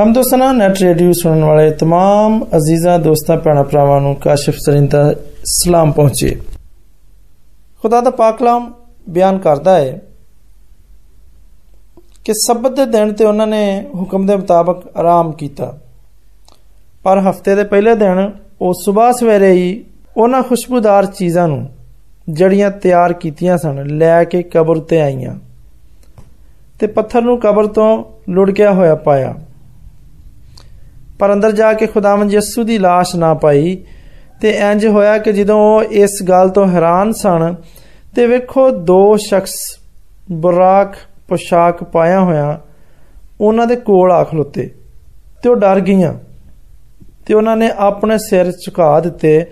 ਹਮਦੋਸਨਾ net radio ਸੁਣਨ ਵਾਲੇ तमाम ਅਜ਼ੀਜ਼ਾਂ ਦੋਸਤਾਂ ਭੈਣਾਂ ਭਰਾਵਾਂ ਨੂੰ ਕਾਸ਼ਿਫ ਸਰੀਨ ਦਾ ਸਲਾਮ ਪਹੁੰਚੇ ਖੁਦਾ ਦਾ ਪਾਕ ਕਲਾਮ ਬਿਆਨ ਕਰਦਾ ਹੈ ਕਿ ਸਬਤ ਦੇ ਦਿਨ ਤੇ ਉਹਨਾਂ ਨੇ ਹੁਕਮ ਦੇ ਮੁਤਾਬਕ ਆਰਾਮ ਕੀਤਾ ਪਰ ਹਫਤੇ ਦੇ ਪਹਿਲੇ ਦਿਨ ਉਹ ਸਵੇਰ ਸਵੇਰੇ ਹੀ ਉਹਨਾਂ ਖੁਸ਼ਬੂਦਾਰ ਚੀਜ਼ਾਂ ਨੂੰ ਜੜੀਆਂ ਤਿਆਰ ਕੀਤੀਆਂ ਸਨ ਲੈ ਕੇ ਕਬਰ ਤੇ ਆਈਆਂ ਤੇ ਪੱਥਰ ਨੂੰ ਕਬਰ ਤੋਂ ਲੁੜ ਗਿਆ ਹੋਇਆ ਪਾਇਆ ਪਰ ਅੰਦਰ ਜਾ ਕੇ ਖੁਦਾਵੰਦ ਯਿਸੂ ਦੀ লাশ ਨਾ ਪਾਈ। ਤੇ ਇੰਜ ਹੋਇਆ ਕਿ ਜਦੋਂ ਉਹ ਇਸ ਗੱਲ ਤੋਂ ਹੈਰਾਨ ਸਨ, ਤੇ ਵੇਖੋ ਦੋ ਸ਼ਖਸ ਬਰਾਕ ਪੋਸ਼ਾਕ ਪਾਇਆ ਹੋਇਆ, ਉਹਨਾਂ ਦੇ ਕੋਲ ਆ ਖਲੋਤੇ ਤੇ ਉਹ ਡਰ ਗਈਆਂ। ਤੇ ਉਹਨਾਂ ਨੇ ਆਪਣੇ ਸਿਰ ਝੁਕਾ ਦਿੱਤੇ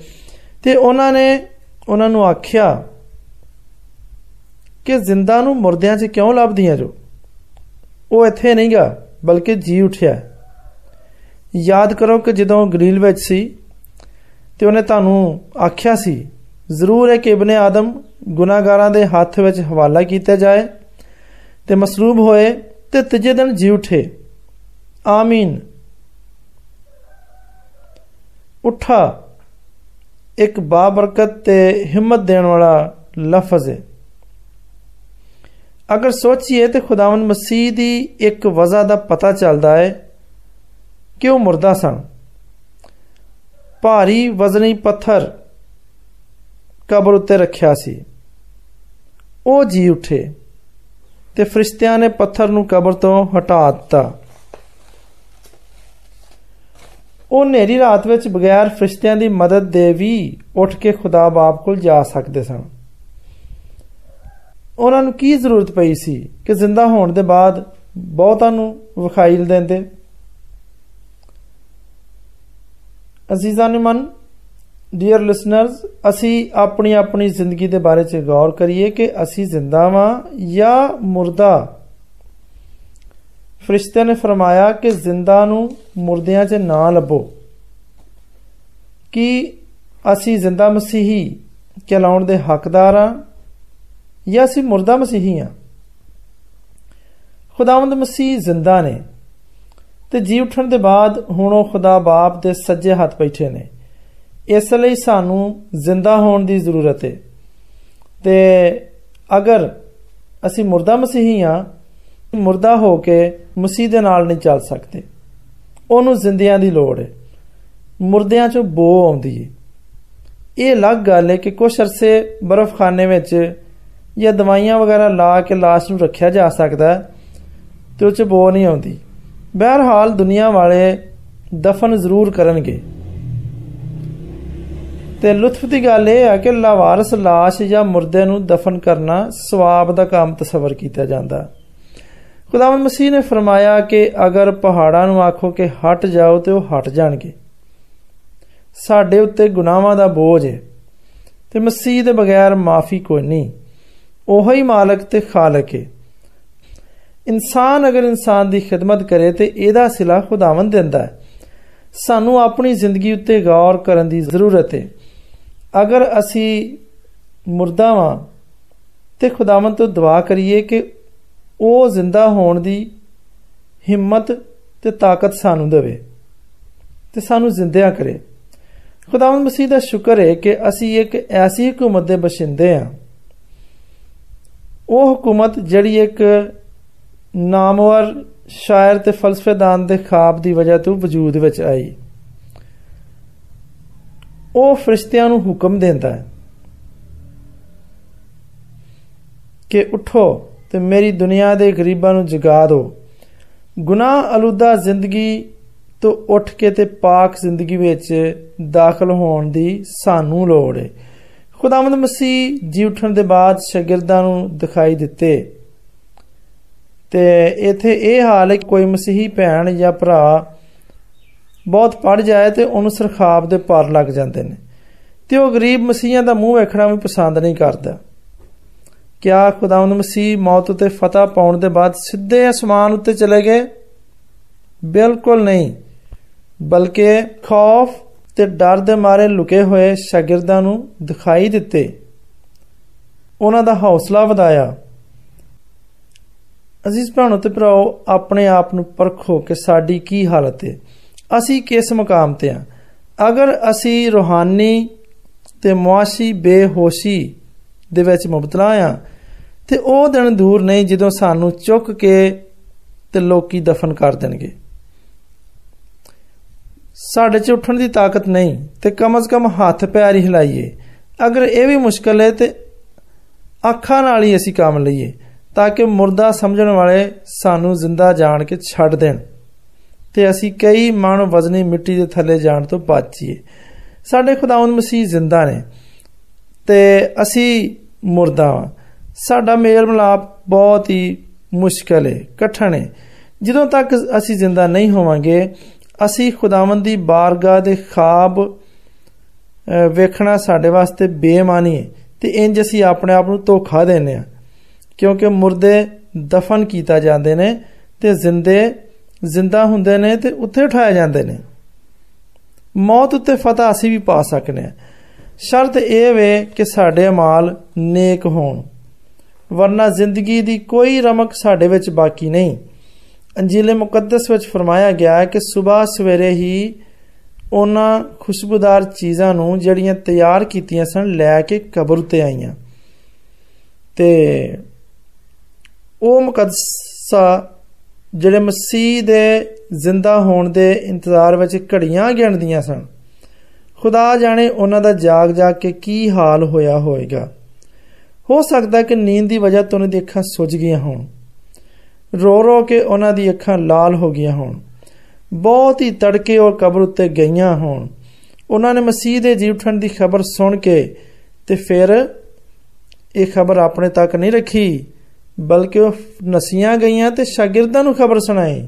ਤੇ ਉਹਨਾਂ ਨੇ ਉਹਨਾਂ ਨੂੰ ਆਖਿਆ, ਕਿ ਜ਼ਿੰਦਾ ਨੂੰ ਮੁਰਦਿਆਂ 'ਚ ਕਿਉਂ ਲੱਭਦੀਆਂ ਜੋ? ਉਹ ਇੱਥੇ ਨਹੀਂਗਾ, ਬਲਕਿ ਜੀ ਉਠਿਆ। ਯਾਦ ਕਰੋ ਕਿ ਜਦੋਂ ਗਲੀਲ ਵਿੱਚ ਸੀ ਤੇ ਉਹਨੇ ਤੁਹਾਨੂੰ ਆਖਿਆ ਸੀ, ਜ਼ਰੂਰ ਹੈ ਕਿ ਇਬਨ ਆਦਮ ਗੁਨਾਹਗਾਰਾਂ ਦੇ ਹੱਥ ਵਿੱਚ ਹਵਾਲਾ ਕੀਤਾ ਜਾਏ ਤੇ ਮਸਲੂਬ ਹੋਏ ਤੇ ਤੀਜੇ ਦਿਨ ਜੀ ਉਠੇ। ਆਮੀਨ। ਉਠਾ। ਇੱਕ ਬਾਬਰਕਤ ਤੇ ਹਿੰਮਤ ਦੇਣ ਵਾਲਾ ਲਫ਼ਜ਼ ਹੈ। ਅਗਰ ਸੋਚੀਏ ਤੇ ਖੁਦਾਵੰਦ ਮਸੀਹ ਦੀ ਇੱਕ ਵਜ਼ਾ ਦਾ ਪਤਾ ਚੱਲਦਾ ਹੈ ਕਿ ਉਹ ਮਰਦਾ ਸਨ? ਭਾਰੀ ਵਜ਼ਨੀ ਪੱਥਰ ਕਬਰ ਉੱਤੇ ਰੱਖਿਆ ਸੀ। ਉਹ ਜੀ ਉਠੇ ਤੇ ਫਰਿਸ਼ਤਿਆਂ ਨੇ ਪੱਥਰ ਨੂੰ ਕਬਰ ਤੋਂ ਹਟਾ ਦਿੱਤਾ। ਉਹ ਨੇਰੀ ਰਾਤ ਵਿੱਚ ਬਗੈਰ ਫਰਿਸ਼ਤਿਆਂ ਦੀ ਮਦਦ ਦੇ ਵੀ ਉੱਠ ਕੇ ਖੁਦਾ ਬਾਪ ਕੋਲ ਜਾ ਸਕਦੇ ਸਨ। ਉਹਨਾਂ ਨੂੰ ਕੀ ਜ਼ਰੂਰਤ ਪਈ ਸੀ ਕਿ ਜ਼ਿੰਦਾ ਹੋਣ ਦੇ ਬਾਅਦ ਬਹੁਤਾਂ ਨੂੰ ਵਿਖਾਈ ਦਿੰਦੇ? ਅਜ਼ੀਜ਼ਾਂ ਨੇ ਮਨ ਡੀਅਰ ਲਿਸਨਰਸ ਅਸੀਂ ਆਪਣੀ ਆਪਣੀ ਜ਼ਿੰਦਗੀ ਦੇ ਬਾਰੇ ਚ ਗੌਰ ਕਰੀਏ ਕਿ ਅਸੀਂ ਜ਼ਿੰਦਾ ਵਾਂ ਜਾਂ ਮੁਰਦਾ? ਫਰਿਸ਼ਤੇ ਨੇ ਫਰਮਾਇਆ ਕਿ ਜ਼ਿੰਦਾ ਨੂੰ ਮੁਰਦਿਆਂ 'ਚ ਨਾ ਲੱਭੋ। ਕਿ ਅਸੀਂ ਜ਼ਿੰਦਾ ਮਸੀਹੀ ਕਹਿਲਾਉਣ ਦੇ ਹੱਕਦਾਰ ਆ ਜਾਂ ਅਸੀਂ ਮੁਰਦਾ ਮਸੀਹੀ ਆ? ਖੁਦਾਵੰਦ ਮਸੀਹ ਜ਼ਿੰਦਾ ਨੇ। ਤੇ ਜੀ ਉੱਠਣ ਦੇ ਬਾਅਦ ਹੁਣ ਉਹ ਖੁਦਾ ਬਾਪ ਦੇ ਸੱਜੇ ਹੱਥ ਬੈਠੇ ਨੇ। ਇਸ ਲਈ ਸਾਨੂੰ ਜ਼ਿੰਦਾ ਹੋਣ ਦੀ ਜ਼ਰੂਰਤ ਹੈ ਤੇ ਅਗਰ ਅਸੀਂ ਮੁਰਦਾ ਮਸੀਹੀ ਆ ਮੁਰਦਾ ਹੋ ਕੇ ਮਸੀਹ ਦੇ ਨਾਲ ਨਹੀਂ ਚੱਲ ਸਕਦੇ। ਉਹਨੂੰ ਜ਼ਿੰਦਿਆਂ ਦੀ ਲੋੜ ਹੈ ਮੁਰਦਿਆਂ ਚੋਂ ਬੋ ਆਉਂਦੀ ਹੈ ਇਹ ਅਲੱਗ ਗੱਲ ਹੈ ਕਿ ਕੁਝ ਅਰਸੇ ਬਰਫ਼ਖਾਨੇ ਵਿੱਚ ਜਾਂ ਦਵਾਈਆਂ ਵਗੈਰਾ ਲਾ ਕੇ লাশ ਨੂੰ ਰੱਖਿਆ ਜਾ ਸਕਦਾ, ਤੇ ਉਹ ਚ ਬੋ ਨਹੀਂ ਆਉਂਦੀ। ਬਹਰਹਾਲ ਦੁਨੀਆ ਵਾਲੇ ਦਫਨ ਜ਼ਰੂਰ ਕਰਨਗੇ। ਤੇ ਲੁਤਫ ਦੀ ਗੱਲ ਇਹ ਹੈ ਕਿ ਲਾਵਾਰਸ লাশ ਜਾਂ ਮੁਰਦੇ ਨੂੰ ਦਫਨ ਕਰਨਾ ਸਵਾਬ ਦਾ ਕੰਮ ਤਸਵਰ ਕੀਤਾ ਜਾਂਦਾ। ਖੁਦਾਵੰਦ ਮਸੀਹ ਨੇ ਫਰਮਾਇਆ ਕਿ ਅਗਰ ਪਹਾੜਾਂ ਨੂੰ ਆਖੋ ਕਿ ਹਟ ਜਾਓ ਤੇ ਉਹ ਹਟ ਜਾਣਗੇ। ਸਾਡੇ ਉੱਤੇ ਗੁਨਾਹਾਂ ਦਾ ਬੋਝ ਹੈ ਤੇ ਮਸੀਹ ਦੇ ਬਗੈਰ ਮਾਫੀ ਕੋਈ ਨਹੀਂ। ਉਹੋ ਹੀ ਮਾਲਕ ਤੇ ਖਾਲਕ ਹੈ। ਇਨਸਾਨ ਅਗਰ ਇਨਸਾਨ ਦੀ ਖਿਦਮਤ ਕਰੇ ਤੇ ਇਹਦਾ ਸਿਲਾ ਖੁਦਾਵੰਦ ਦਿੰਦਾ ਹੈ। ਸਾਨੂੰ ਆਪਣੀ ਜ਼ਿੰਦਗੀ ਉੱਤੇ ਗੌਰ ਕਰਨ ਦੀ ਜ਼ਰੂਰਤ ਹੈ। ਅਗਰ ਅਸੀਂ ਮੁਰਦਾ ਵਾਂ ਤੇ ਖੁਦਾਵੰਦ ਤੋਂ ਦੁਆ ਕਰੀਏ ਕਿ ਉਹ ਜ਼ਿੰਦਾ ਹੋਣ ਦੀ ਹਿੰਮਤ ਤੇ ਤਾਕਤ ਸਾਨੂੰ ਦੇਵੇ ਤੇ ਸਾਨੂੰ ਜ਼ਿੰਦਿਆਂ ਕਰੇ। ਖੁਦਾਵੰਦ ਮਸੀਹ ਦਾ ਸ਼ੁਕਰ ਹੈ ਕਿ ਅਸੀਂ ਇੱਕ ਐਸੀ ਹਕੂਮਤ ਦੇ ਬਸ਼ਿੰਦੇ ਹਾਂ। ਉਹ ਹਕੂਮਤ ਜਿਹੜੀ ਇੱਕ ਨਾਮਵਰ ਸ਼ਾਇਰ ਤੇ ਫਲਸਫੇਦਾਨ ਦੇ ਖਾਬ ਦੀ ਵਜ੍ਹਾ ਤੋਂ ਵਜੂਦ ਵਿੱਚ ਆਈ। ਉਹ ਫਰਿਸ਼ਤਿਆਂ ਨੂੰ ਹੁਕਮ ਦਿੰਦਾ ਹੈ ਕਿ ਉਠੋ ਤੇ ਮੇਰੀ ਦੁਨੀਆ ਦੇ ਗਰੀਬਾਂ ਨੂੰ ਜਗਾ ਦਿਓ। ਗੁਨਾਹ ਅਲੂਦਾ ਜ਼ਿੰਦਗੀ ਤੋਂ ਉੱਠ ਕੇ ਤੇ ਪਾਕ ਜ਼ਿੰਦਗੀ ਵਿੱਚ ਦਾਖਲ ਹੋਣ ਦੀ ਸਾਨੂੰ ਲੋੜ ਹੈ ਖੁਦਾਵੰਦ ਮਸੀਹ ਜੀ ਉਠਣ ਦੇ ਬਾਅਦ ਸ਼ਾਗਿਰਦਾਂ ਨੂੰ ਦਿਖਾਈ ਦਿੱਤੇ। ਤੇ ਇਥੇ ਇਹ ਹਾਲ ਹੈ ਕਿ ਕੋਈ ਮਸੀਹੀ ਭੈਣ ਜਾਂ ਭਰਾ ਬਹੁਤ ਪੜ ਜਾਏ ਤੇ ਉਹਨੂੰ ਸਰਖਾਬ ਦੇ ਪਰ ਲੱਗ ਜਾਂਦੇ ਨੇ। ਤੇ ਉਹ ਗਰੀਬ ਮਸੀਹਾਂ ਦਾ ਮੂੰਹ ਵੇਖਣਾ ਵੀ ਪਸੰਦ ਨਹੀਂ ਕਰਦਾ। ਕਿਆ ਖੁਦਾਵੰਦ ਮਸੀਹ ਮੌਤ ਉਤੇ ਫਤਹ ਪਾਉਣ ਦੇ ਬਾਅਦ ਸਿੱਧੇ ਅਸਮਾਨ ਉੱਤੇ ਚਲੇ ਗਏ? ਬਿਲਕੁਲ ਨਹੀਂ। ਬਲਕਿ ਖੌਫ ਤੇ ਡਰ ਦੇ ਮਾਰੇ ਲੁਕੇ ਹੋਏ ਸ਼ਾਗਿਰਦਾਂ ਨੂੰ ਦਿਖਾਈ ਦਿੱਤੇ। ਉਹਨਾਂ ਦਾ ਹੌਸਲਾ ਵਧਾਇਆ। ਅਜ਼ੀਜ਼ ਭੈਣੋ ਤੇ ਭਰਾਓ, ਆਪਣੇ ਆਪ ਨੂੰ ਪਰਖੋ ਕਿ ਸਾਡੀ ਕੀ ਹਾਲਤ ਹੈ। ਅਸੀਂ ਕਿਸ ਮਕਾਮ ਤੇ ਆ ਅਗਰ ਅਸੀਂ ਰੋਹਾਨੀ ਤੇ ਮੁਆਸ਼ੀ, ਬੇਹੋਸ਼ੀ ਦੇ ਵਿੱਚ ਮੁਬਤਲਾ ਆ ਤੇ ਉਹ ਦਿਨ ਦੂਰ ਨਹੀਂ ਜਦੋਂ ਸਾਨੂੰ ਚੁੱਕ ਕੇ ਤੇ ਲੋਕੀ ਦਫਨ ਕਰ ਦੇਣਗੇ। ਸਾਡੇ 'ਚ ਉੱਠਣ ਦੀ ਤਾਕਤ ਨਹੀਂ ਤੇ ਕਮ ਅਜ਼ ਕਮ ਹੱਥ ਪੈਰ ਹੀ ਹਿਲਾਈਏ ਅਗਰ ਇਹ ਵੀ ਮੁਸ਼ਕਲ ਹੈ ਤੇ ਅੱਖਾਂ ਨਾਲ ਹੀ ਅਸੀਂ ਕੰਮ ਲਈਏ। ਤਾਂ ਕਿ ਮੁਰਦਾ ਸਮਝਣ ਵਾਲੇ ਸਾਨੂੰ ਜ਼ਿੰਦਾ ਜਾਣ ਕੇ ਛੱਡ ਦੇਣ। ਤੇ ਅਸੀਂ ਕਈ ਮਨ ਵਜ਼ਨੀ ਮਿੱਟੀ ਦੇ ਥੱਲੇ ਜਾਣ ਤੋਂ ਬਚੀਏ ਸਾਡੇ ਖੁਦਾਵੰਦ ਮਸੀਹ ਜ਼ਿੰਦਾ ਨੇ ਤੇ ਅਸੀਂ ਮੁਰਦਾ ਹਾਂ ਸਾਡਾ ਮੇਲ ਮਲਾਪ ਬਹੁਤ ਹੀ ਮੁਸ਼ਕਲ ਹੈ ਕਠਨ ਹੈ ਜਦੋਂ ਤੱਕ ਅਸੀਂ ਜ਼ਿੰਦਾ ਨਹੀਂ ਹੋਵਾਂਗੇ, ਅਸੀਂ ਖੁਦਾਵੰਦ ਦੀ ਬਾਰਗਾਹ ਦੇ ਖਾਬ ਵੇਖਣਾ ਸਾਡੇ ਵਾਸਤੇ ਬੇਮਾਨੀ ਹੈ ਤੇ ਇੰਜ ਅਸੀਂ ਆਪਣੇ ਆਪ ਨੂੰ ਧੋਖਾ ਦਿੰਨੇ ਆ। ਕਿਉਂਕਿ ਮੁਰਦੇ ਦਫਨ ਕੀਤਾ ਜਾਂਦੇ ਨੇ ਤੇ ਜ਼ਿੰਦੇ ਜ਼ਿੰਦਾ ਹੁੰਦੇ ਨੇ ਤੇ ਉੱਥੇ ਉਠਾਏ ਜਾਂਦੇ ਨੇ। ਮੌਤ ਉੱਤੇ ਫਤਹ ਅਸੀਂ ਵੀ ਪਾ ਸਕਨੇ ਆ। ਸ਼ਰਤ ਇਹ ਵੇ ਕਿ ਸਾਡੇ ਅਮਾਲ ਨੇਕ ਹੋਣ। ਵਰਨਾ ਜ਼ਿੰਦਗੀ ਦੀ ਕੋਈ ਰਮਕ ਸਾਡੇ ਵਿੱਚ ਬਾਕੀ ਨਹੀਂ। ਅੰਜੀਲ ਮੁਕੱਦਸ ਵਿੱਚ ਫਰਮਾਇਆ ਗਿਆ ਹੈ ਕਿ ਸਵੇਰ ਸਵੇਰੇ ਹੀ ਉਹਨਾਂ ਖੁਸ਼ਬੂਦਾਰ ਚੀਜ਼ਾਂ ਨੂੰ ਜਿਹੜੀਆਂ ਤਿਆਰ ਕੀਤੀਆਂ ਸਨ, ਲੈ ਕੇ ਕਬਰ ਤੇ ਆਈਆਂ। ਤੇ ਉਹ ਮੁਕੱਦਸਾ ਜਿਹੜੇ ਮਸੀਹ ਦੇ ਜ਼ਿੰਦਾ ਹੋਣ ਦੇ ਇੰਤਜ਼ਾਰ ਵਿੱਚ ਘੜੀਆਂ ਗਿਣਦੀਆਂ ਸਨ। ਖੁਦਾ ਜਾਣੇ ਉਹਨਾਂ ਦਾ ਜਾਗ ਜਾਗ ਕੇ ਕੀ ਹਾਲ ਹੋਇਆ ਹੋਵੇਗਾ। ਹੋ ਸਕਦਾ ਕਿ ਨੀਂਦ ਦੀ ਵਜ੍ਹਾ ਤੋਂ ਉਹਨਾਂ ਦੀ ਅੱਖਾਂ ਸੁੱਜ ਗਈਆਂ ਹੋਣ। ਰੋ ਰੋ ਕੇ ਉਹਨਾਂ ਦੀ ਅੱਖਾਂ ਲਾਲ ਹੋ ਗਈਆਂ ਹੋਣ। ਬਹੁਤ ਹੀ ਤੜਕੇ ਔਰ ਕਬਰ ਉੱਤੇ ਗਈਆਂ ਹੋਣ। ਉਹਨਾਂ ਨੇ ਮਸੀਹ ਦੇ ਜੀ ਉਠਣ ਦੀ ਖਬਰ ਸੁਣ ਕੇ ਤੇ ਫਿਰ ਇਹ ਖਬਰ ਆਪਣੇ ਤੱਕ ਨਹੀਂ ਰੱਖੀ। ਬਲਕਿ ਉਹ ਨਸੀਆਂ ਗਈਆਂ ਤੇ ਸ਼ਾਗਿਰਦਾਂ ਨੂੰ ਖਬਰ ਸੁਣਾਈ।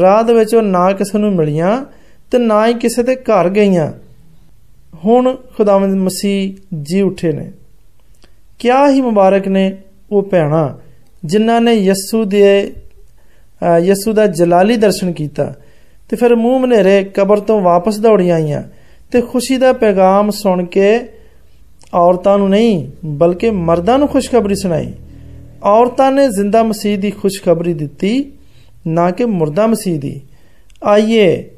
ਰਾਹ ਦੇ ਵਿੱਚ ਉਹ ਨਾ ਕਿਸੇ ਨੂੰ ਮਿਲੀਆਂ ਤੇ ਨਾ ਹੀ ਕਿਸੇ ਦੇ ਘਰ ਗਈਆਂ। ਹੁਣ ਖੁਦਾਵੰਦ ਮਸੀਹ ਜੀ ਉਠੇ ਨੇ। ਕਿਆ ਹੀ ਮੁਬਾਰਕ ਨੇ ਉਹ ਭੈਣਾ, ਜਿਨ੍ਹਾਂ ਨੇ ਯਸੂ ਦੇ ਯਸੂ ਦਾ ਜਲਾਲੀ ਦਰਸ਼ਨ ਕੀਤਾ। ਤੇ ਫਿਰ ਮੂੰਹ ਮਨੇਰੇ ਕਬਰ ਤੋਂ ਵਾਪਸ ਦੌੜੀਆਂ ਆਈਆਂ ਤੇ ਖੁਸ਼ੀ ਦਾ ਪੈਗਾਮ ਸੁਣ ਕੇ ਔਰਤਾਂ ਨੂੰ ਨਹੀਂ, ਬਲਕਿ ਮਰਦਾਂ ਨੂੰ ਖੁਸ਼ਖਬਰੀ ਸੁਣਾਈ। ਔਰਤਾਂ ਨੇ ਜ਼ਿੰਦਾ ਮਸੀਹ ਦੀ ਖੁਸ਼ਖਬਰੀ ਦਿੱਤੀ, ਨਾ ਕਿ ਮੁਰਦਾ ਮਸੀਹ ਦੀ। ਆਈਏ,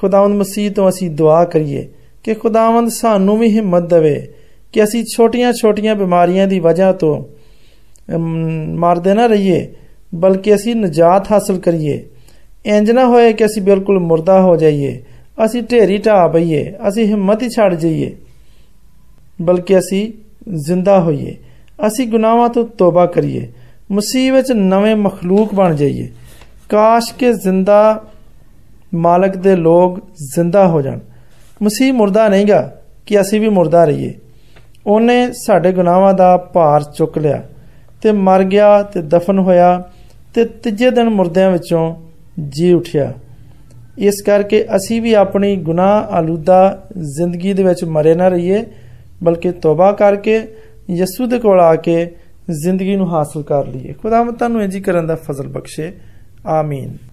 ਖੁਦਾਵੰਦ ਮਸੀਹ ਤੋਂ ਅਸੀਂ ਦੁਆ ਕਰੀਏ ਕਿ ਖੁਦਾਵੰਦ ਸਾਨੂੰ ਵੀ ਹਿੰਮਤ ਦੇਵੇ ਕਿ ਅਸੀਂ ਛੋਟੀਆਂ-ਛੋਟੀਆਂ ਬਿਮਾਰੀਆਂ ਦੀ ਵਜ੍ਹਾ ਤੋਂ ਮਰਦੇ ਨਾ ਰਹੀਏ, ਬਲਕਿ ਅਸੀਂ ਨਜਾਤ ਹਾਸਲ ਕਰੀਏ। ਇੰਜ ਨਾ ਹੋਏ ਕਿ ਅਸੀਂ ਬਿਲਕੁਲ ਮੁਰਦਾ ਹੋ ਜਾਈਏ, ਅਸੀਂ ਢੇਰੀ ਢਾ ਪਈਏ, ਅਸੀਂ ਹਿੰਮਤ ਹੀ ਛੱਡ ਜਾਈਏ, ਬਲਕਿ ਅਸੀਂ ਜ਼ਿੰਦਾ ਹੋਈਏ। ਅਸੀਂ ਗੁਨਾਹਾਂ ਤੋਂ ਤੋਬਾ ਕਰੀਏ। ਮਸੀਹ ਵਿੱਚ ਨਵੇਂ ਮਖਲੂਕ ਬਣ ਜਾਈਏ। ਕਾਸ਼ ਕਿ ਜ਼ਿੰਦਾ ਮਾਲਕ ਦੇ ਲੋਕ ਜ਼ਿੰਦਾ ਹੋ ਜਾਣ। ਮਸੀਹ ਮੁਰਦਾ ਨਹੀਂਗਾ ਕਿ ਅਸੀਂ ਵੀ ਮੁਰਦਾ ਰਹੀਏ। ਉਹਨੇ ਸਾਡੇ ਗੁਨਾਹਾਂ ਦਾ ਭਾਰ ਚੁੱਕ ਲਿਆ ਤੇ ਮਰ ਗਿਆ ਤੇ ਦਫਨ ਹੋਇਆ ਤੇ ਤੀਜੇ ਦਿਨ ਮੁਰਦਿਆਂ ਵਿੱਚੋਂ ਜੀ ਉਠਿਆ। ਇਸ ਕਰਕੇ ਅਸੀਂ ਵੀ ਆਪਣੀ ਗੁਨਾਹ ਆਲੂਦਾ ਜ਼ਿੰਦਗੀ ਦੇ ਵਿੱਚ ਮਰੇ ਨਾ ਰਹੀਏ, ਬਲਕਿ ਤੋਬਾ ਕਰਕੇ ਯਿਸੂ ਦੇ ਕੋਲ ਆ ਕੇ ਜ਼ਿੰਦਗੀ ਨੂੰ ਹਾਸਲ ਕਰ ਲਈਏ। ਖੁਦਾਵੰਦ ਤੁਹਾਨੂੰ ਇੰਜੀ ਕਰਨ ਦਾ ਫਜ਼ਲ ਬਖਸ਼ੇ। ਆਮੀਨ।